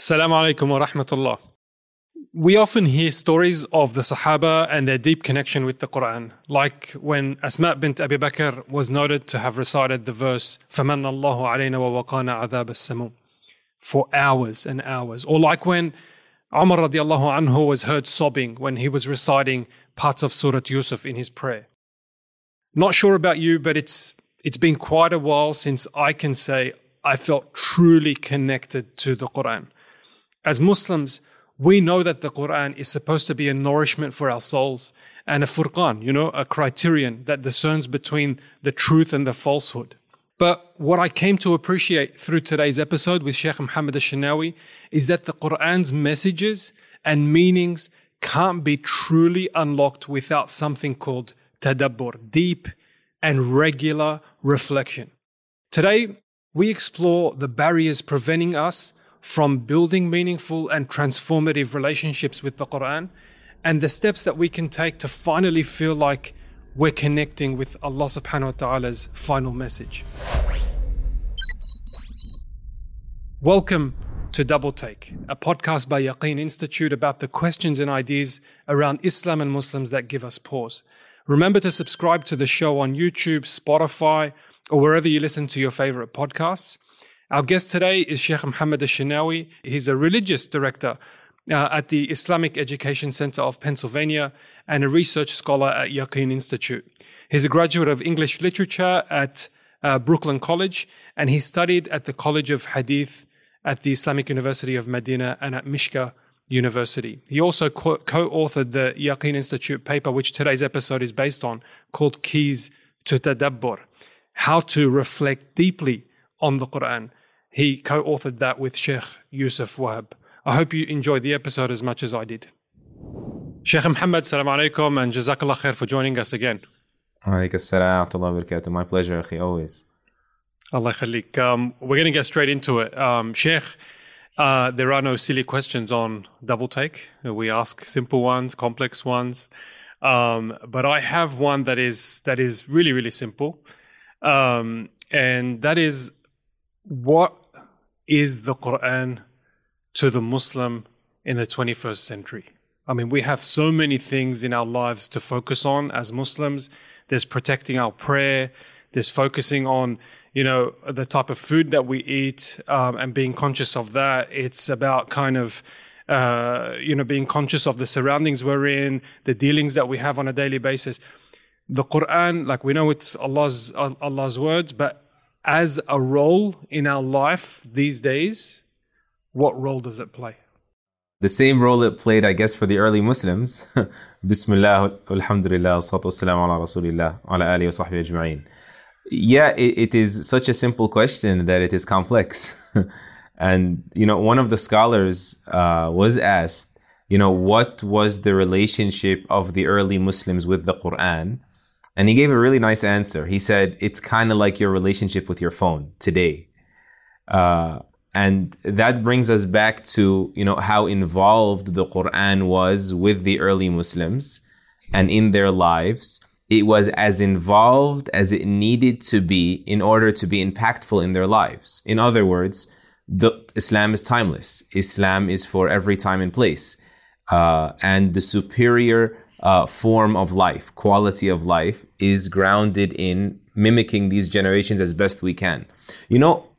Assalamu alaikum wa rahmatullah. We often hear stories of the Sahaba and their deep connection with the Quran, like when Asma bint Abi Bakr was noted to have recited the verse فَمَنَّ اللَّهُ عَلَيْنَا وَوَقَانَا عَذَابَ السَّمُومِ for hours and hours. Or like when Umar radiallahu anhu was heard sobbing when he was reciting parts of Surah Yusuf in his prayer. Not sure about you, but it's it's been quite a while since I can say I felt truly connected to the Quran. As Muslims, we know that the Quran is supposed to be a nourishment for our souls and a furqan, you know, a criterion that discerns between the truth and the falsehood. But what I came to appreciate through today's episode with Sheikh Muhammad al-Shinawi is that the Quran's messages and meanings can't be truly unlocked without something called tadabbur, deep and regular reflection. Today, we explore the barriers preventing us from building meaningful and transformative relationships with the Quran and the steps that we can take to finally feel like we're connecting with Allah subhanahu wa ta'ala's final message. Welcome to Double Take, a podcast by Yaqeen Institute about the questions and ideas around Islam and Muslims that give us pause. Remember to subscribe to the show on YouTube, Spotify, or wherever you listen to your favorite podcasts. Our guest today is Sheikh Muhammad al-Shinawi. He's a religious director uh, at the Islamic Education Center of Pennsylvania and a research scholar at Yaqeen Institute. He's a graduate of English literature at uh, Brooklyn College, and he studied at the College of Hadith at the Islamic University of Medina and at Mishkah University. He also co authored the Yaqeen Institute paper, which today's episode is based on, called Keys to Tadabbur How to Reflect Deeply on the Quran. He co authored that with Sheikh Yusuf Wahab. I hope you enjoyed the episode as much as I did. Sheikh Muhammad, salam alaikum, and jazakallah khair for joining us again. Alaikum assalam wa barakatuh. My pleasure, akhi, always. Allah khalik. Um, we're going to get straight into it. Um, Sheikh, uh, there are no silly questions on double take. We ask simple ones, complex ones. Um, but I have one that is that is really really simple, um, and that is what is the Quran to the Muslim in the 21st century? I mean, we have so many things in our lives to focus on as Muslims. There's protecting our prayer. There's focusing on, you know, the type of food that we eat um, and being conscious of that. It's about kind of, uh, you know, being conscious of the surroundings we're in, the dealings that we have on a daily basis. The Quran, like we know it's Allah's Allah's words, but as a role in our life these days, what role does it play? The same role it played, I guess, for the early Muslims. Bismillah, alhamdulillah, salatu wassalamu ala rasulillah, ala alihi wa sahbihi ajma'in. Yeah, it, it is such a simple question that it is complex. and, you know, one of the scholars uh, was asked, you know, what was the relationship of the early Muslims with the Quran? And he gave a really nice answer. He said, it's kind of like your relationship with your phone today. Uh, and that brings us back to, you know, how involved the Quran was with the early Muslims and in their lives. It was as involved as it needed to be in order to be impactful in their lives. In other words, the, Islam is timeless. Islam is for every time and place. Uh, and the superior uh, form of life, quality of life, is grounded in mimicking these generations as best we can. You know,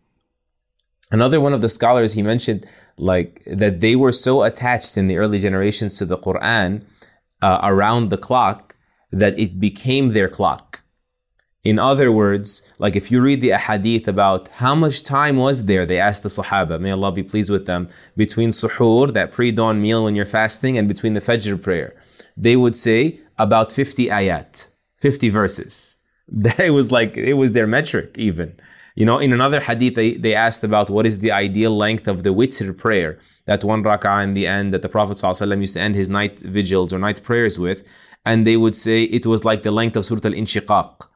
Another one of the scholars, he mentioned like that they were so attached in the early generations to the Quran uh, around the clock that it became their clock. In other words, like if you read the ahadith about how much time was there, they asked the Sahaba, may Allah be pleased with them, between suhoor, that pre-dawn meal when you're fasting, and between the Fajr prayer. They would say about 50 ayat, 50 verses. That was like, it was their metric even. You know, in another hadith, they, they asked about what is the ideal length of the witr prayer, that one rak'ah in the end that the Prophet ﷺ used to end his night vigils or night prayers with. And they would say it was like the length of Surah Al-Inshiqaq.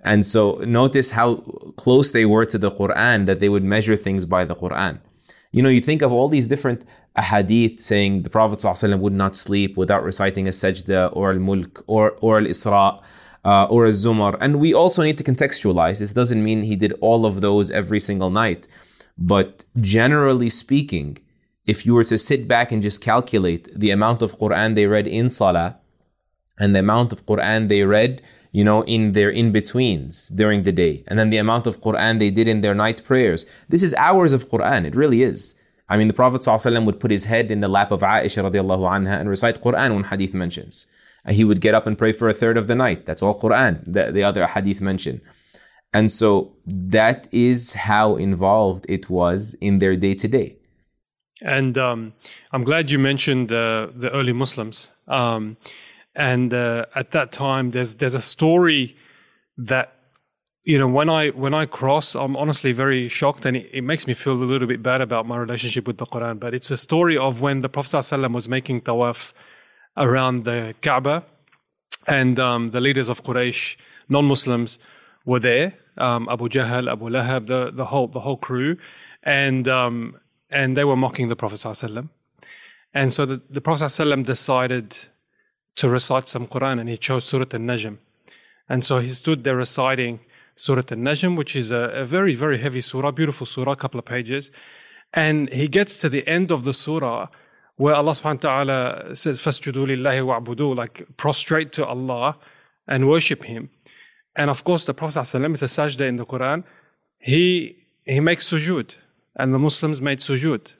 And so notice how close they were to the Quran that they would measure things by the Quran. You know, you think of all these different hadith saying the Prophet ﷺ would not sleep without reciting a sajda or al-mulk or, or al-isra uh, or a Zumar. And we also need to contextualize. This doesn't mean he did all of those every single night. But generally speaking, if you were to sit back and just calculate the amount of Quran they read in Salah and the amount of Quran they read, you know, in their in betweens during the day, and then the amount of Quran they did in their night prayers, this is hours of Quran. It really is. I mean, the Prophet ﷺ would put his head in the lap of Aisha radiallahu anha and recite Quran when hadith mentions. And he would get up and pray for a third of the night. That's all Quran, the, the other hadith mention. And so that is how involved it was in their day to day. And um, I'm glad you mentioned uh, the early Muslims. Um, and uh, at that time, there's there's a story that you know, when I when I cross, I'm honestly very shocked, and it, it, makes me feel a little bit bad about my relationship with the Quran. But it's a story of when the Prophet ﷺ was making tawaf around the Kaaba, and um, the leaders of Quraysh, non-Muslims, were there. Um, Abu Jahl, Abu Lahab, the, the whole the whole crew, and um, and they were mocking the Prophet ﷺ. And so the, the Prophet ﷺ decided to recite some Quran, and he chose Surah Al-Najm. And so he stood there reciting Surah Al-Najm, which is a, a, very, very heavy surah, beautiful surah, a couple of pages. And he gets to the end of the surah where Allah subhanahu wa ta'ala says, فَاسْجُدُوا لِلَّهِ وَعْبُدُوا Like prostrate to Allah and worship Him. And of course, the Prophet ﷺ, with the sajda in the Quran, he, he makes sujood. And the Muslims made sujood.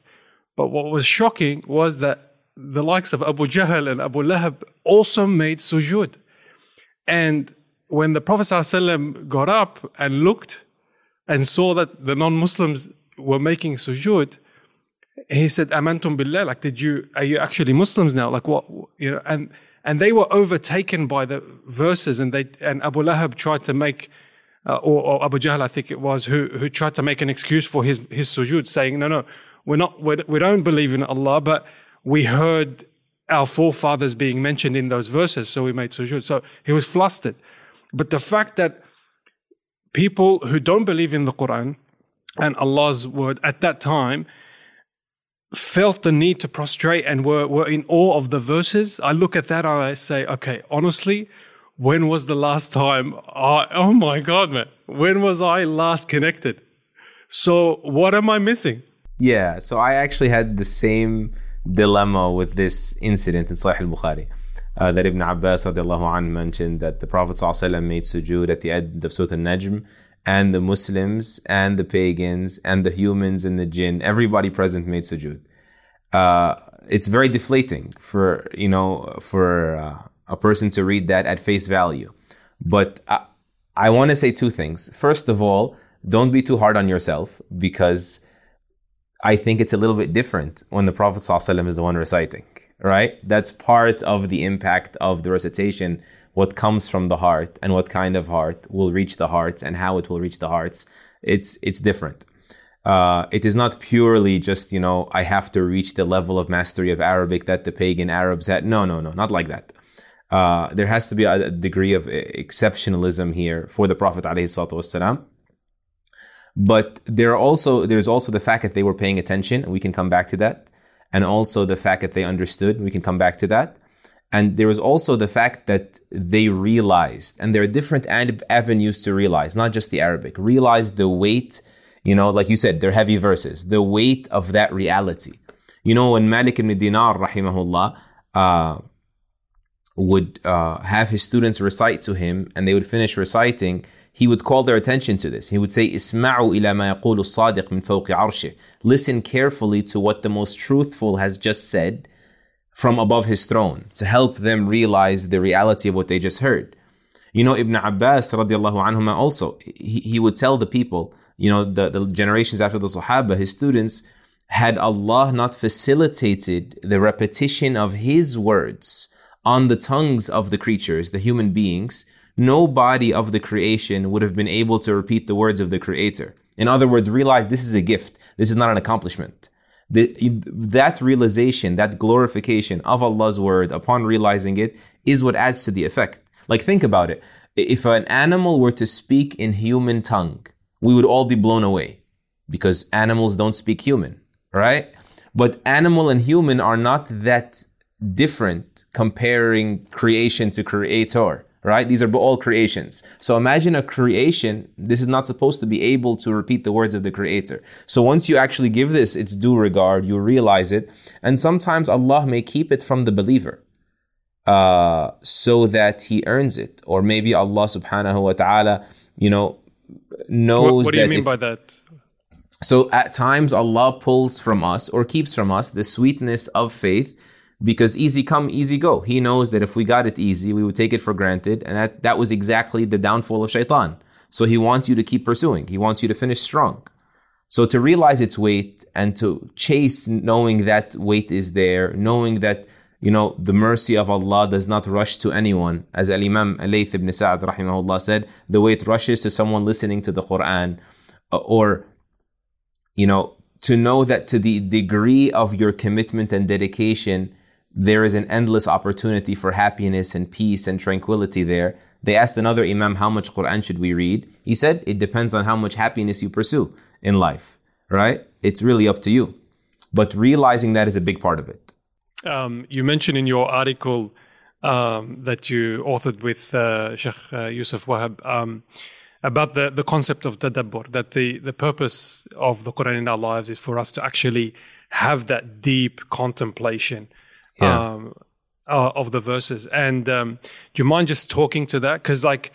But what was shocking was that the likes of Abu Jahl and Abu Lahab also made sujood. And when the Prophet ﷺ got up and looked and saw that the non-Muslims were making sujood, he said, "Amantum billah." Like, did you? Are you actually Muslims now? Like, what? You know, and and they were overtaken by the verses, and they and Abu Lahab tried to make, uh, or, or, Abu Jahl, I think it was, who who tried to make an excuse for his his sujood, saying, "No, no, we're not. We're, we don't believe in Allah, but we heard." Our forefathers being mentioned in those verses, so we made sujood. So he was flustered. But the fact that people who don't believe in the Quran and Allah's word at that time felt the need to prostrate and were, were in awe of the verses, I look at that and I say, okay, honestly, when was the last time I, oh my God, man, when was I last connected? So what am I missing? Yeah, so I actually had the same dilemma with this incident in Sahih al-Bukhari uh, that Ibn Abbas anh, mentioned that the Prophet ﷺ made sujood at the end of Surah Al-Najm and the Muslims and the pagans and the humans and the jinn, everybody present made sujood. Uh, it's very deflating for, you know, for uh, a person to read that at face value. But I, I want to say two things. First of all, don't be too hard on yourself because I think it's a little bit different when the Prophet ﷺ is the one reciting right? That's part of the impact of the recitation. What comes from the heart and what kind of heart will reach the hearts and how it will reach the hearts. It's it's different. Uh, it is not purely just you know I have to reach the level of mastery of Arabic that the pagan Arabs had. No, no, no, not like that. Uh, there has to be a degree of exceptionalism here for the Prophet ﷺ. But there are also there's also the fact that they were paying attention, we can come back to that and also the fact that they understood. We can come back to that. And there was also the fact that they realized, and there are different avenues to realize, not just the Arabic, realize the weight, you know, like you said, they're heavy verses, the weight of that reality. You know, when Malik ibn Dinar, rahimahullah, uh, would uh, have his students recite to him, and they would finish reciting, he would call their attention to this. He would say, "Isma'u ila ma yaqulu sadiq min fawqi arshih." Listen carefully to what the most truthful has just said from above his throne to help them realize the reality of what they just heard. You know, Ibn Abbas radiallahu anhuma also, he, he would tell the people, you know, the, the generations after the Sahaba, his students, had Allah not facilitated the repetition of His words on the tongues of the creatures, the human beings, no body of the creation would have been able to repeat the words of the creator. In other words, realize this is a gift. This is not an accomplishment. The, that realization, that glorification of Allah's word upon realizing it is what adds to the effect. Like think about it. If an animal were to speak in human tongue, we would all be blown away because animals don't speak human, right? But animal and human are not that different comparing creation to creator right? These are all creations. So imagine a creation. This is not supposed to be able to repeat the words of the creator. So once you actually give this its due regard, you realize it. And sometimes Allah may keep it from the believer. Uh, so that he earns it. Or maybe Allah subhanahu wa ta'ala, you know, knows What, what do you mean if- by that? so at times Allah pulls from us or keeps from us the sweetness of faith because easy come, easy go. He knows that if we got it easy, we would take it for granted. And that, that was exactly the downfall of shaitan. So he wants you to keep pursuing. He wants you to finish strong. So to realize its weight and to chase knowing that weight is there, knowing that, you know, the mercy of Allah does not rush to anyone. As Al-Imam Alayth ibn Sa'ad rahimahullah said, the way it rushes to someone listening to the Quran uh, or you know, to know that to the degree of your commitment and dedication, there is an endless opportunity for happiness and peace and tranquility there. They asked another Imam, how much Quran should we read? He said, it depends on how much happiness you pursue in life, right? It's really up to you. But realizing that is a big part of it. Um, you mentioned in your article um, that you authored with uh, Sheikh uh, Yusuf Wahab um, about the, the concept of tadabbur, that the, the purpose of the Quran in our lives is for us to actually have that deep contemplation Yeah. um, uh, of the verses. And um, do you mind just talking to that? Because, like,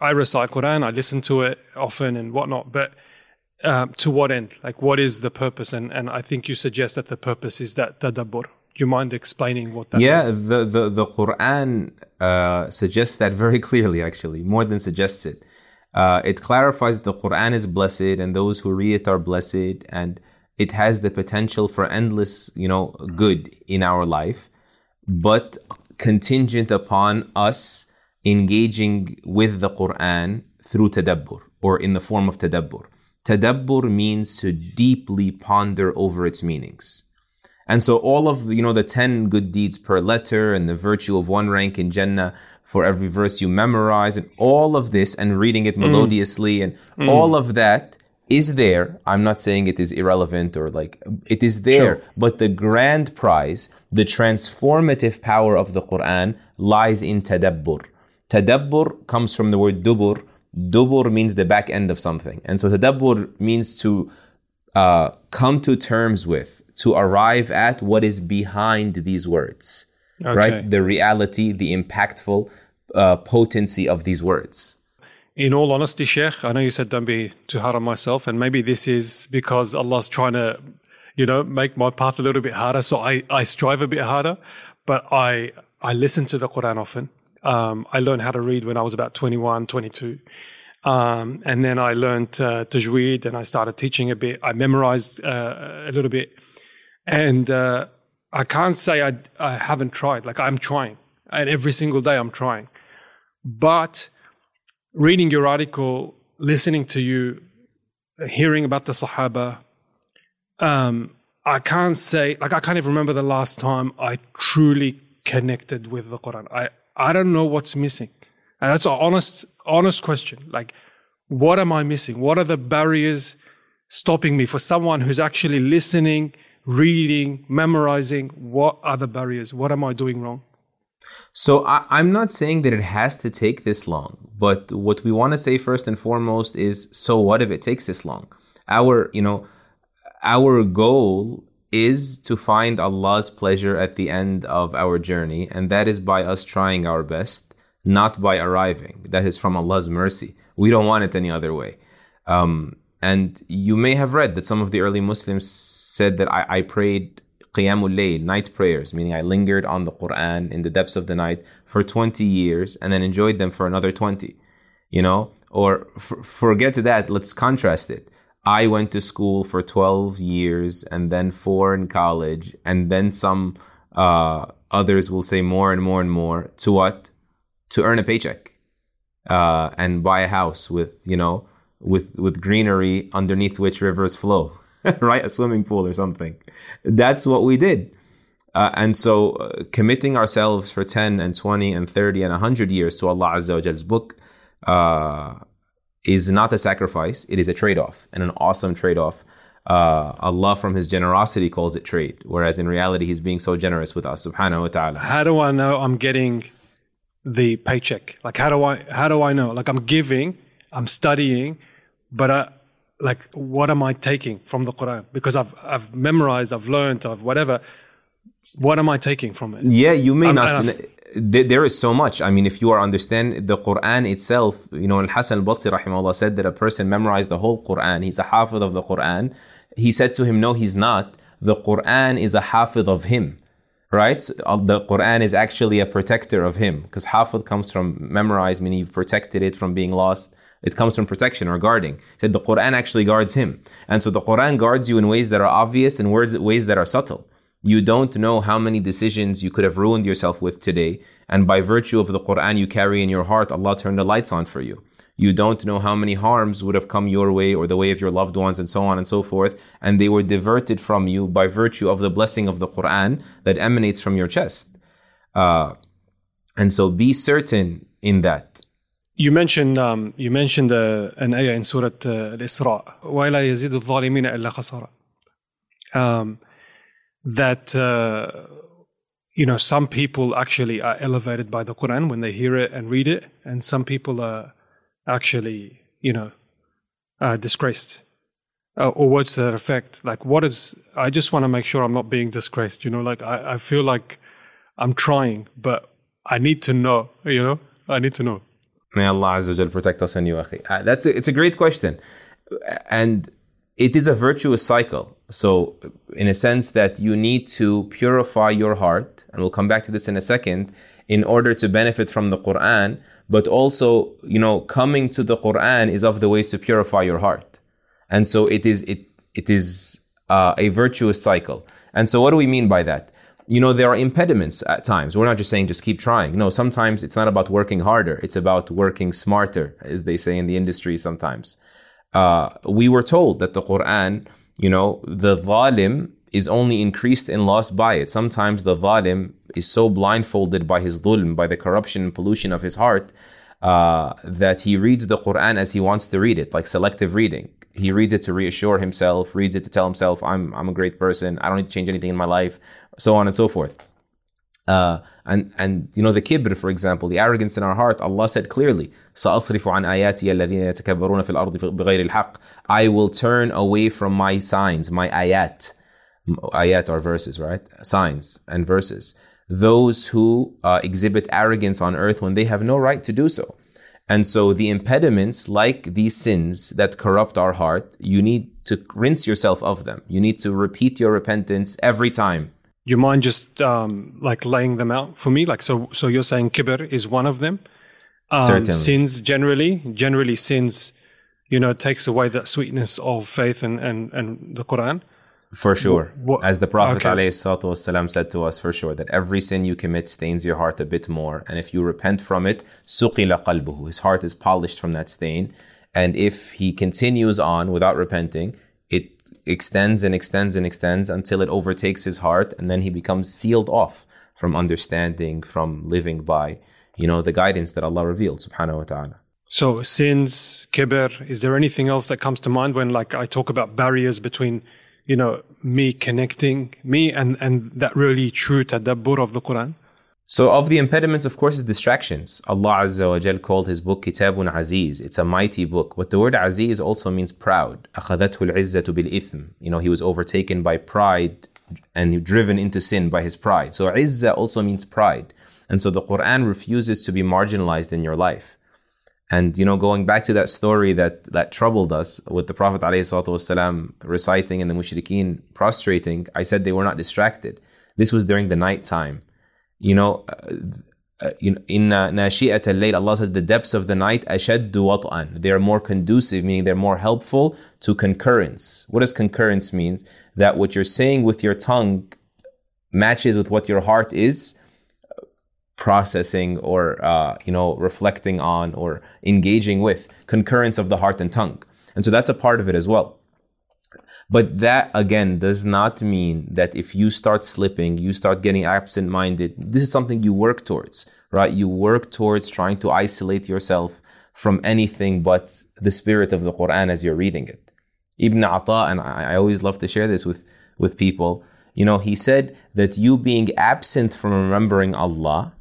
I recite Quran, I listen to it often and whatnot, but um, to what end? Like, what is the purpose? And, and I think you suggest that the purpose is that tadabbur. Do you mind explaining what that yeah, means? the, the, the Quran uh, suggests that very clearly, actually, more than suggests it. Uh, it clarifies the Quran is blessed and those who read it are blessed and it has the potential for endless, you know, good in our life, but contingent upon us engaging with the Quran through tadabbur or in the form of tadabbur. Tadabbur means to deeply ponder over its meanings. And so all of you know the 10 good deeds per letter and the virtue of one rank in Jannah for every verse you memorize and all of this and reading it mm. melodiously and mm. all of that is there. I'm not saying it is irrelevant or like it is there, but the grand prize, the transformative power of the Quran lies in tadabbur. Tadabbur comes from the word dubur. Dubur means the back end of something. And so tadabbur means to uh, come to terms with, to arrive at what is behind these words, right? The reality, the impactful uh, potency of these words. In all honesty, Sheikh, I know you said don't be too hard on myself, and maybe this is because Allah's trying to, you know, make my path a little bit harder. So I, I strive a bit harder, but I I listen to the Quran often. Um, I learned how to read when I was about 21, 22. Um, and then I learned uh, tajweed and I started teaching a bit. I memorized uh, a little bit. And uh, I can't say I, I haven't tried. Like I'm trying. And every single day I'm trying. But reading your article, listening to you, hearing about the Sahaba, um, I can't say, like, I can't even remember the last time I truly connected with the Quran. I, I don't know what's missing. And that's an honest, honest question. Like, what am I missing? What are the barriers stopping me for someone who's actually listening, reading, memorizing? What are the barriers? What am I doing wrong? So I, I'm not saying that it has to take this long, but what we want to say first and foremost is, so what if it takes this long? Our, you know, our goal is to find Allah's pleasure at the end of our journey, and that is by us trying our best, not by arriving. That is from Allah's mercy. We don't want it any other way. Um, and you may have read that some of the early Muslims said that I, I prayed Qiyamul Layl, night prayers, meaning I lingered on the Quran in the depths of the night for 20 years and then enjoyed them for another 20, you know? Or f- forget that, let's contrast it. I went to school for 12 years and then four in college, and then some uh, others will say more and more and more to what? To earn a paycheck uh, and buy a house with, you know, with, with greenery underneath which rivers flow. right? A swimming pool or something. That's what we did. Uh, and so uh, committing ourselves for 10 and 20 and 30 and 100 years to Allah Azza wa Jal's book uh, is not a sacrifice. It is a trade-off and an awesome trade-off. Uh, Allah from His generosity calls it trade, whereas in reality He's being so generous with us, subhanahu wa ta'ala. How do I know I'm getting the paycheck? Like, how do I how do I know? Like, I'm giving, I'm studying, but I, like, what am I taking from the Quran? Because I've I've memorized, I've learned, I've whatever. What am I taking from it? Yeah, you may I'm- not. There there is so much. I mean, if you are understand the Quran itself, you know, Al Hassan al Basri rahimahullah said that a person memorized the whole Quran. He's a hafid of the Quran. He said to him, No, he's not. The Quran is a hafid of him. Right? Uh, The Quran is actually a protector of him. Because hafid comes from memorize, meaning you've protected it from being lost. It comes from protection or guarding. He said the Quran actually guards him. And so the Quran guards you in ways that are obvious and words ways that are subtle. You don't know how many decisions you could have ruined yourself with today. And by virtue of the Quran you carry in your heart, Allah turned the lights on for you. You don't know how many harms would have come your way or the way of your loved ones and so on and so forth. And they were diverted from you by virtue of the blessing of the Quran that emanates from your chest. Uh, and so be certain in that. You mentioned um, you mentioned uh, an ayah in Surah uh, Al-Isra. وَإِلَا يَزِيدُ الظَّالِمِينَ إِلَّا خَسَارًا. Um, that uh, you know some people actually are elevated by the Quran when they hear it and read it, and some people are actually you know uh, disgraced. Uh, or words to that effect. Like, what is? I just want to make sure I'm not being disgraced. You know, like I, I feel like I'm trying, but I need to know. You know, I need to know. May Allah Azza protect us and you, akhi. Uh, that's a, it's a great question, and it is a virtuous cycle. So, in a sense, that you need to purify your heart, and we'll come back to this in a second, in order to benefit from the Quran. But also, you know, coming to the Quran is of the ways to purify your heart, and so it is it it is uh, a virtuous cycle. And so, what do we mean by that? You know, there are impediments at times. We're not just saying just keep trying. No, sometimes it's not about working harder. It's about working smarter, as they say in the industry sometimes. Uh, we were told that the Quran, you know, the zalim is only increased in loss by it. Sometimes the zalim is so blindfolded by his dhulm, by the corruption and pollution of his heart, uh, that he reads the Quran as he wants to read it, like selective reading. He reads it to reassure himself, reads it to tell himself, I'm, I'm a great person. I don't need to change anything in my life so on and so forth. Uh, and and you know the kibr, for example, the arrogance in our heart. Allah said clearly, "سأصرف عن آياتي الذين يتكبرون في الأرض بغير الحق." I will turn away from my signs, my ayat. Ayat are verses, right? Signs and verses. Those who uh, exhibit arrogance on earth when they have no right to do so. And so the impediments, like these sins that corrupt our heart, you need to rinse yourself of them. You need to repeat your repentance every time you mind just um, like laying them out for me? Like, so, so you're saying kibr is one of them. Um, Certainly. Sins generally, generally sins, you know, takes away that sweetness of faith and, and, and the Quran. For sure. What- As the Prophet okay. ﷺ said to us, for sure, that every sin you commit stains your heart a bit more. And if you repent from it, سُقِلَ قَلْبُهُ His heart is polished from that stain. And if he continues on without repenting, it extends and extends and extends until it overtakes his heart. And then he becomes sealed off from understanding, from living by, you know, the guidance that Allah revealed, subhanahu wa ta'ala. So sins, kibr. Is there anything else that comes to mind when, like, I talk about barriers between, you know, me connecting me and and that really true tadabbur of the Quran? So of the impediments, of course, is distractions. Allah Azza wa Jal called his book Kitabun Aziz. It's a mighty book. But the word Aziz also means proud. أخذته العزة بالإثم. You know, he was overtaken by pride and driven into sin by his pride. So Izzah also means pride. And so the Quran refuses to be marginalized in your life. And you know, going back to that story that that troubled us with the Prophet ﷺ reciting and the mushrikeen prostrating, I said they were not distracted. This was during the night time. You know, uh, uh, you know, in nashi'at al-layl, Allah says the depths of the night ashaddu wat'an. They are more conducive, meaning they're more helpful to concurrence. What does concurrence mean? That what you're saying with your tongue matches with what your heart is processing or uh, you know reflecting on or engaging with concurrence of the heart and tongue and so that's a part of it as well but that again does not mean that if you start slipping you start getting absent minded this is something you work towards right you work towards trying to isolate yourself from anything but the spirit of the quran as you're reading it ibn ata and i, always love to share this with with people you know he said that you being absent from remembering allah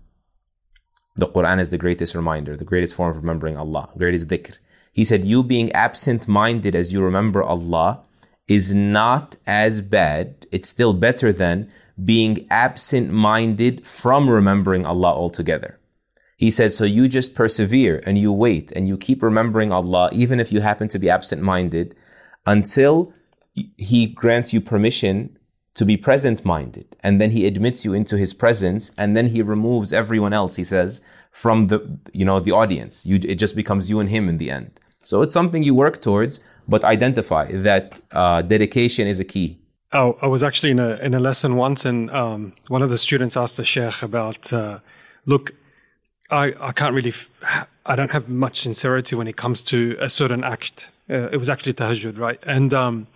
The Quran is the greatest reminder, the greatest form of remembering Allah, greatest dhikr. He said, You being absent minded as you remember Allah is not as bad, it's still better than being absent minded from remembering Allah altogether. He said, So you just persevere and you wait and you keep remembering Allah, even if you happen to be absent minded, until He grants you permission to be present minded. And then He admits you into His presence and then He removes everyone else, He says, from the, you know, the audience. You, it just becomes you and Him in the end. So it's something you work towards, but identify that uh, dedication is a key. Oh, I was actually in a in a lesson once, and um, one of the students asked the sheikh about, uh, look, I I can't really, f- I don't have much sincerity when it comes to a certain act. Uh, it was actually tahajjud, right? And um,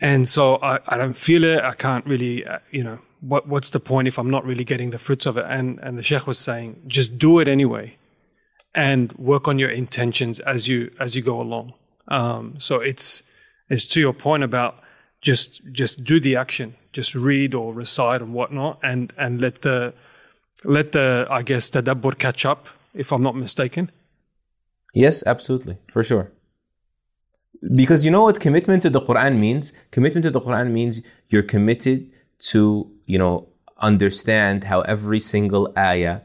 and so I, I don't feel it. I can't really, uh, you know, what what's the point if I'm not really getting the fruits of it? And and the sheikh was saying, just do it anyway, and work on your intentions as you as you go along. Um, so it's it's to your point about just just do the action, just read or recite and whatnot, and and let the let the I guess the tadabbur catch up. If I'm not mistaken. Yes, absolutely, for sure. Because you know what commitment to the Quran means? Commitment to the Quran means you're committed to, you know, understand how every single ayah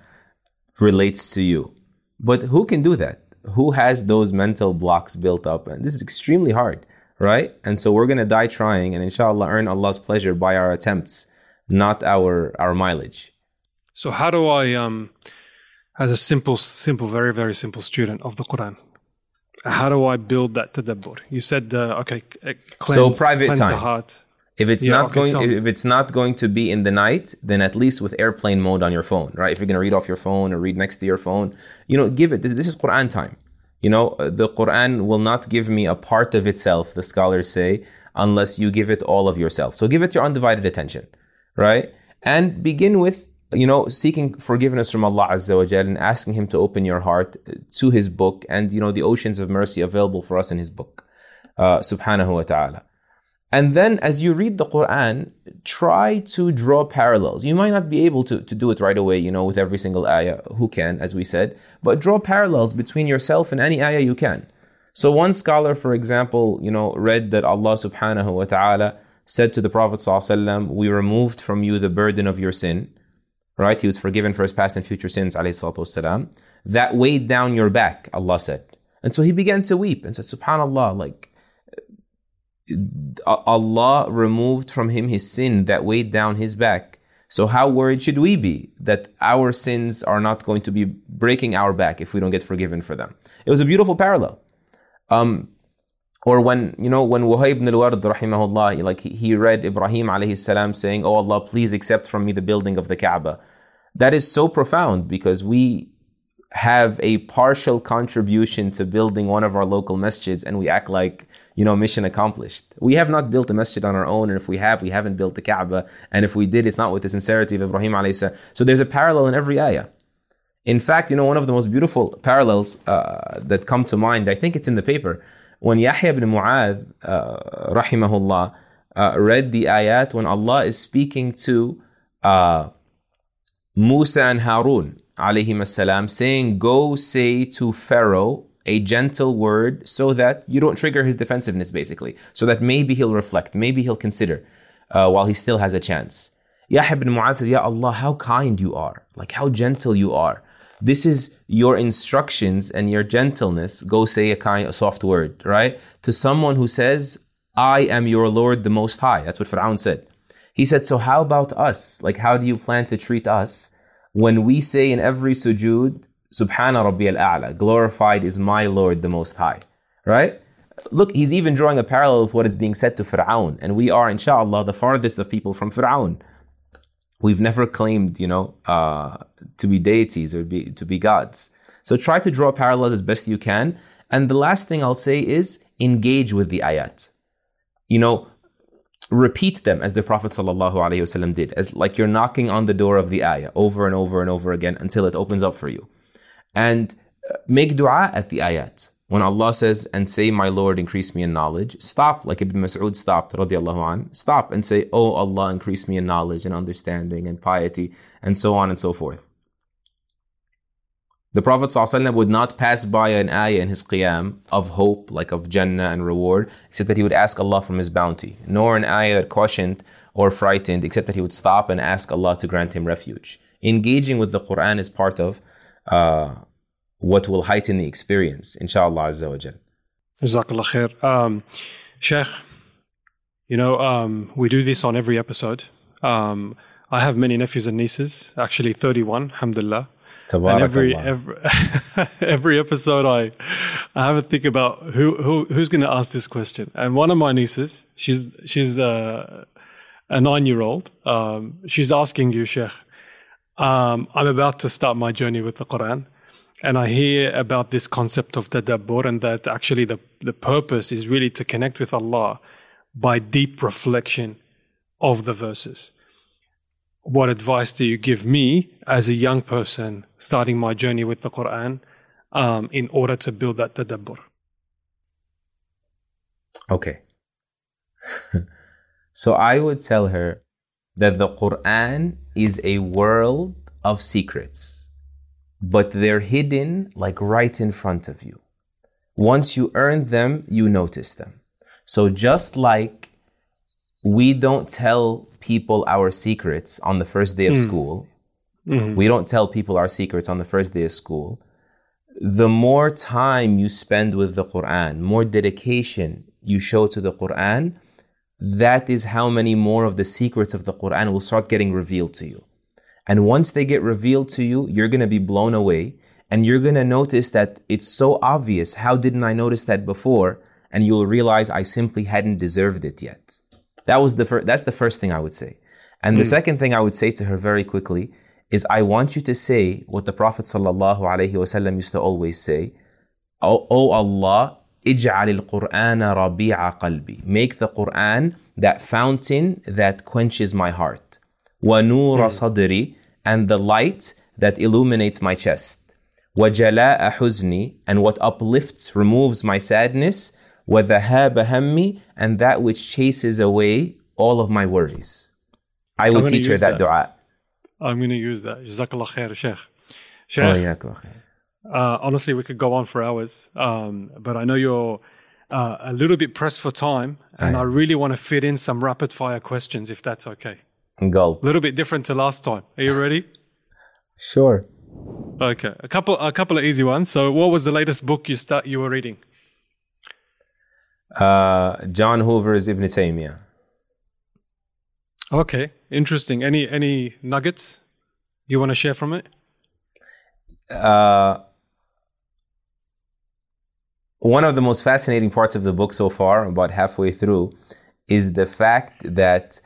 relates to you. But who can do that? Who has those mental blocks built up? And this is extremely hard right? And so we're going to die trying and inshallah earn Allah's pleasure by our attempts, not our our mileage. So how do I um as a simple simple very very simple student of the Quran how do I build that tadabbur? You said uh, okay cleanse, so private cleanse time. the heart. If it's Yeah, not going if it's not going to be in the night, then at least with airplane mode on your phone, right? If you're going to read off your phone or read next to your phone, you know, give it this, this is Quran time. You know, uh, the Quran will not give me a part of itself, the scholars say, unless you give it all of yourself. So give it your undivided attention, right? And begin with, you know, seeking forgiveness from Allah Azza wa Jal and asking Him to open your heart to His book and, you know, the oceans of mercy available for us in His book, uh, subhanahu wa ta'ala. And then as you read the Quran, try to draw parallels. You might not be able to, to do it right away, you know, with every single ayah. Who can, as we said, but draw parallels between yourself and any ayah you can. So one scholar, for example, you know, read that Allah subhanahu wa ta'ala said to the Prophet wasallam, we removed from you the burden of your sin, right? He was forgiven for his past and future sins, wasalam. That weighed down your back, Allah said. And so he began to weep and said, subhanallah, like, Allah removed from him his sin that weighed down his back. So how worried should we be that our sins are not going to be breaking our back if we don't get forgiven for them? It was a beautiful parallel. Um, or when, you know, when Wuhayb ibn al-Ward, rahimahullah, like he, he read Ibrahim alayhi salam saying, Oh Allah, please accept from me the building of the Kaaba. That is so profound because we have a partial contribution to building one of our local masjids and we act like, you know, mission accomplished. We have not built a masjid on our own. And if we have, we haven't built the Kaaba. And if we did, it's not with the sincerity of Ibrahim alayhi salam. So there's a parallel in every ayah. In fact, you know, one of the most beautiful parallels uh, that come to mind, I think it's in the paper, when Yahya ibn Mu'adh, uh, rahimahullah, uh, read the ayat when Allah is speaking to uh, Musa and Harun, salam, saying, Go say to Pharaoh a gentle word so that you don't trigger his defensiveness, basically. So that maybe he'll reflect, maybe he'll consider uh, while he still has a chance. Yahya ibn Mu'adh says, Ya Allah, how kind you are, like how gentle you are. This is your instructions and your gentleness. Go say a kind, a soft word, right? To someone who says, I am your Lord, the Most High. That's what Fir'aun said. He said, So how about us? Like, how do you plan to treat us when we say in every sujood, Subhana Rabbi al A'la, glorified is my Lord, the Most High, right? Look, he's even drawing a parallel with what is being said to Fir'aun. And we are, inshallah, the farthest of people from Fir'aun. We've never claimed, you know, uh, to be deities or be, to be gods. So try to draw parallels as best you can. And the last thing I'll say is engage with the ayat. You know, repeat them as the Prophet ﷺ did, as like you're knocking on the door of the ayah over and over and over again until it opens up for you. And uh, make dua at the ayat. When Allah says, and say, My Lord, increase me in knowledge, stop, like Ibn Mas'ud stopped, radiallahu an, stop and say, Oh Allah, increase me in knowledge and understanding and piety, and so on and so forth. The Prophet ﷺ would not pass by an ayah in his qiyam of hope, like of Jannah and reward, except that he would ask Allah from his bounty, nor an ayah that cautioned or frightened, except that he would stop and ask Allah to grant him refuge. Engaging with the Quran is part of uh, what will heighten the experience, inshallah Azza wa. Jazakallah khair. Um, Sheikh, you know, um, we do this on every episode. Um, I have many nephews and nieces, actually 31, alhamdulillah. And every, every every episode, I I have a think about who who who's going to ask this question. And one of my nieces, she's she's uh, a nine year old. Um, she's asking you, Sheikh. Um, I'm about to start my journey with the Quran, and I hear about this concept of tadabbur, and that actually the the purpose is really to connect with Allah by deep reflection of the verses what advice do you give me as a young person starting my journey with the Quran um, in order to build that tadabbur? Okay. so I would tell her that the Quran is a world of secrets, but they're hidden like right in front of you. Once you earn them, you notice them. So just like we don't tell people our secrets on the first day of mm. school. Mm-hmm. We don't tell people our secrets on the first day of school. The more time you spend with the Quran, more dedication you show to the Quran, that is how many more of the secrets of the Quran will start getting revealed to you. And once they get revealed to you, you're going to be blown away and you're going to notice that it's so obvious. How didn't I notice that before? And you'll realize I simply hadn't deserved it yet. That was the first, that's the first thing I would say. And mm. the hmm. second thing I would say to her very quickly is I want you to say what the Prophet sallallahu alaihi wasallam used to always say, "O, oh Allah, ij'al al-Qur'an rabi'a qalbi." Make the Quran that fountain that quenches my heart. Nura mm. sadri and the light that illuminates my chest. Jala'a huzni and what uplifts, removes my sadness. وَذَهَابَ هَمِّي and that which chases away all of my worries. I will teach her that, that dua. I'm going to use that. Jazakallah khair, Sheikh. Sheikh, uh, honestly, we could go on for hours, um, but I know you're uh, a little bit pressed for time, and I really want to fit in some rapid fire questions, if that's okay. Go. A little bit different to last time. Are you ready? sure. Okay, a couple, a couple of easy ones. So, what was the latest book you start you were reading? Uh, Jon Hoover's Ibn Taymiyyah. Okay, interesting. Any any nuggets you want to share from it? Uh, one of the most fascinating parts of the book so far, about halfway through, is the fact that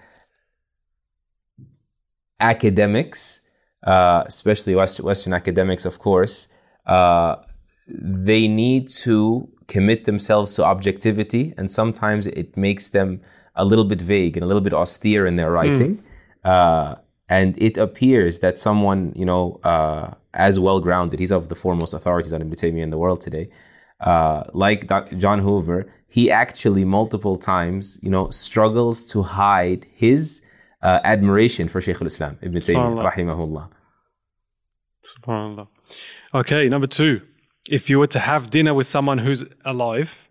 academics, uh, especially West, Western academics, of course, uh, they need to commit themselves to objectivity, and sometimes it makes them a little bit vague and a little bit austere in their writing. Mm. Uh, and it appears that someone, you know, uh, as well grounded, he's of the foremost authorities on Ibn Taymiyyah in the world today, uh, like Dr. Jon Hoover, he actually multiple times, you know, struggles to hide his uh, admiration for Shaykh al-Islam, Ibn Taymiyyah, rahimahullah. SubhanAllah. Okay, number two if you were to have dinner with someone who's alive,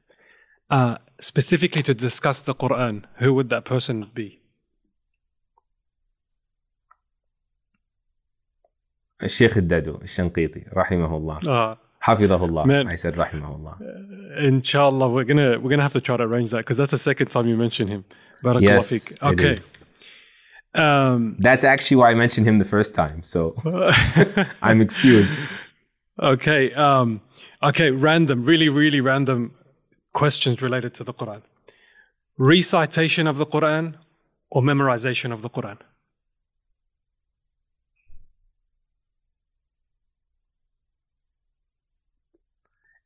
uh, specifically to discuss the Quran, who would that person be? الشيخ الدادو الشنقيطي رحمه الله uh, حفظه الله man, I said رحمه الله uh, inshallah we're gonna we're gonna have to try to arrange that because that's the second time you mention him yes, fik. okay um, that's actually why I mentioned him the first time so I'm excused Okay. Um, okay. Random, really, really random questions related to the Quran. Recitation of the Quran or memorization of the Quran?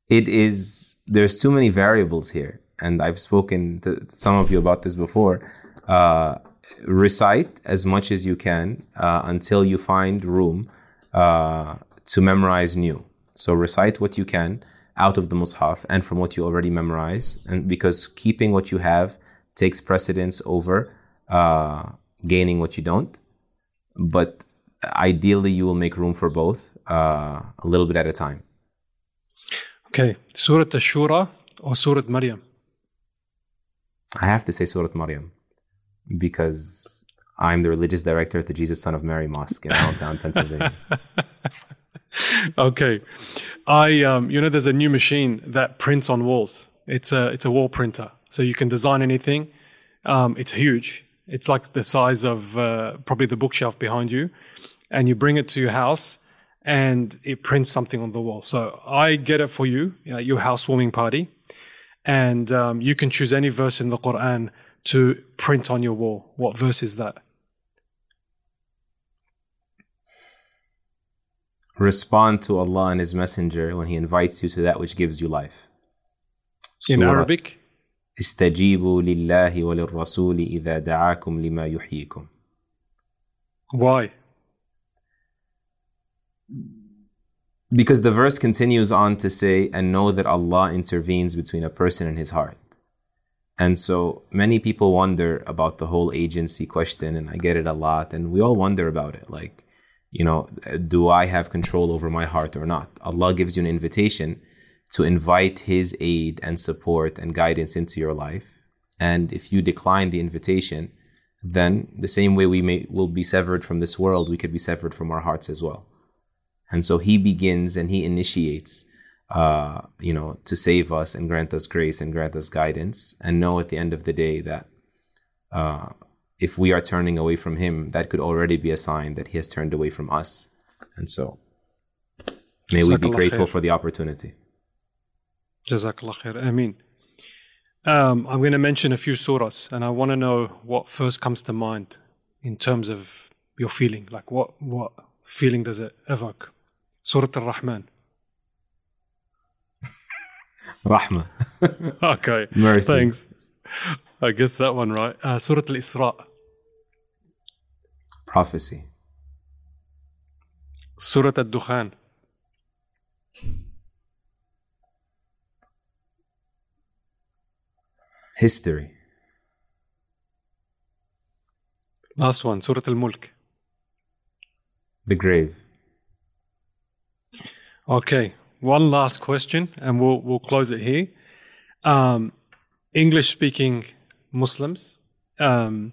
It is, there's too many variables here. And I've spoken to some of you about this before. Uh, recite as much as you can uh, until you find room uh, to memorize new. So recite what you can out of the Mus'haf and from what you already memorize, and because keeping what you have takes precedence over uh, gaining what you don't. But ideally, you will make room for both uh, a little bit at a time. Okay, Surah Ash-Shura or Surah Maryam? I have to say Surah Maryam because I'm the religious director at the Jesus Son of Mary Mosque in Allentown, Pennsylvania. okay, I um, you know there's a new machine that prints on walls. It's a it's a wall printer, so you can design anything. Um, it's huge. It's like the size of uh, probably the bookshelf behind you, and you bring it to your house, and it prints something on the wall. So I get it for you, you know, your housewarming party, and um, you can choose any verse in the Quran to print on your wall. What verse is that? Respond to Allah and His Messenger when He invites you to that which gives you life. In Surah, Arabic? استجيبوا لله وللرسول إذا دعاكم لما يحييكم. Why? Because the verse continues on to say, and know that Allah intervenes between a person and his heart. And so many people wonder about the whole agency question, and I get it a lot, and we all wonder about it. Like, you know, do I have control over my heart or not? Allah gives you an invitation to invite His aid and support and guidance into your life. And if you decline the invitation, then the same way we may will be severed from this world, we could be severed from our hearts as well. And so He begins and He initiates, uh, you know, to save us and grant us grace and grant us guidance, and know at the end of the day that. Uh, if we are turning away from him, that could already be a sign that he has turned away from us. And so, may we be grateful for the opportunity. Jazakallah khair. Ameen. Um, I'm going to mention a few surahs, and I want to know what first comes to mind in terms of your feeling. Like, what what feeling does it evoke? Surah Al-Rahman. Rahmah, Okay, mercy. thanks. I guess that one right. Uh, Surah Al-Isra. Prophecy, Surah Al-Dukhan. history, Last one, Surah Al-Mulk. the grave. Okay, one last question, and we'll we'll close it here. Um, English-speaking Muslims um,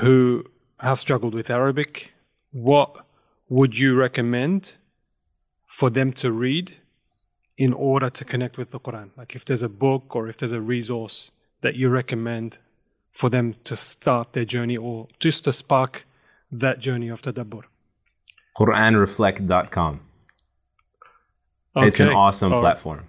who have struggled with Arabic, what would you recommend for them to read in order to connect with the Quran? Like, if there's a book or if there's a resource that you recommend for them to start their journey or just to spark that journey of tadabbur. QuranReflect.com. It's an awesome All right. platform.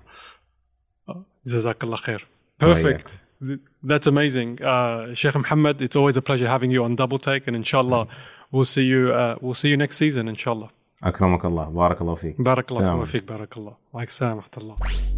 Uh, Jazakallah khair. Oh, yeah. Perfect. Th- That's amazing. Uh, Sheikh Muhammad, it's always a pleasure having you on Double Take, and inshallah, we'll see you. Uh, we'll see you next season, inshallah. أكرمك الله بارك الله فيك Barakallah السلام wa fiqh, barakallah. Wa alaikum salam wa rahmatullah.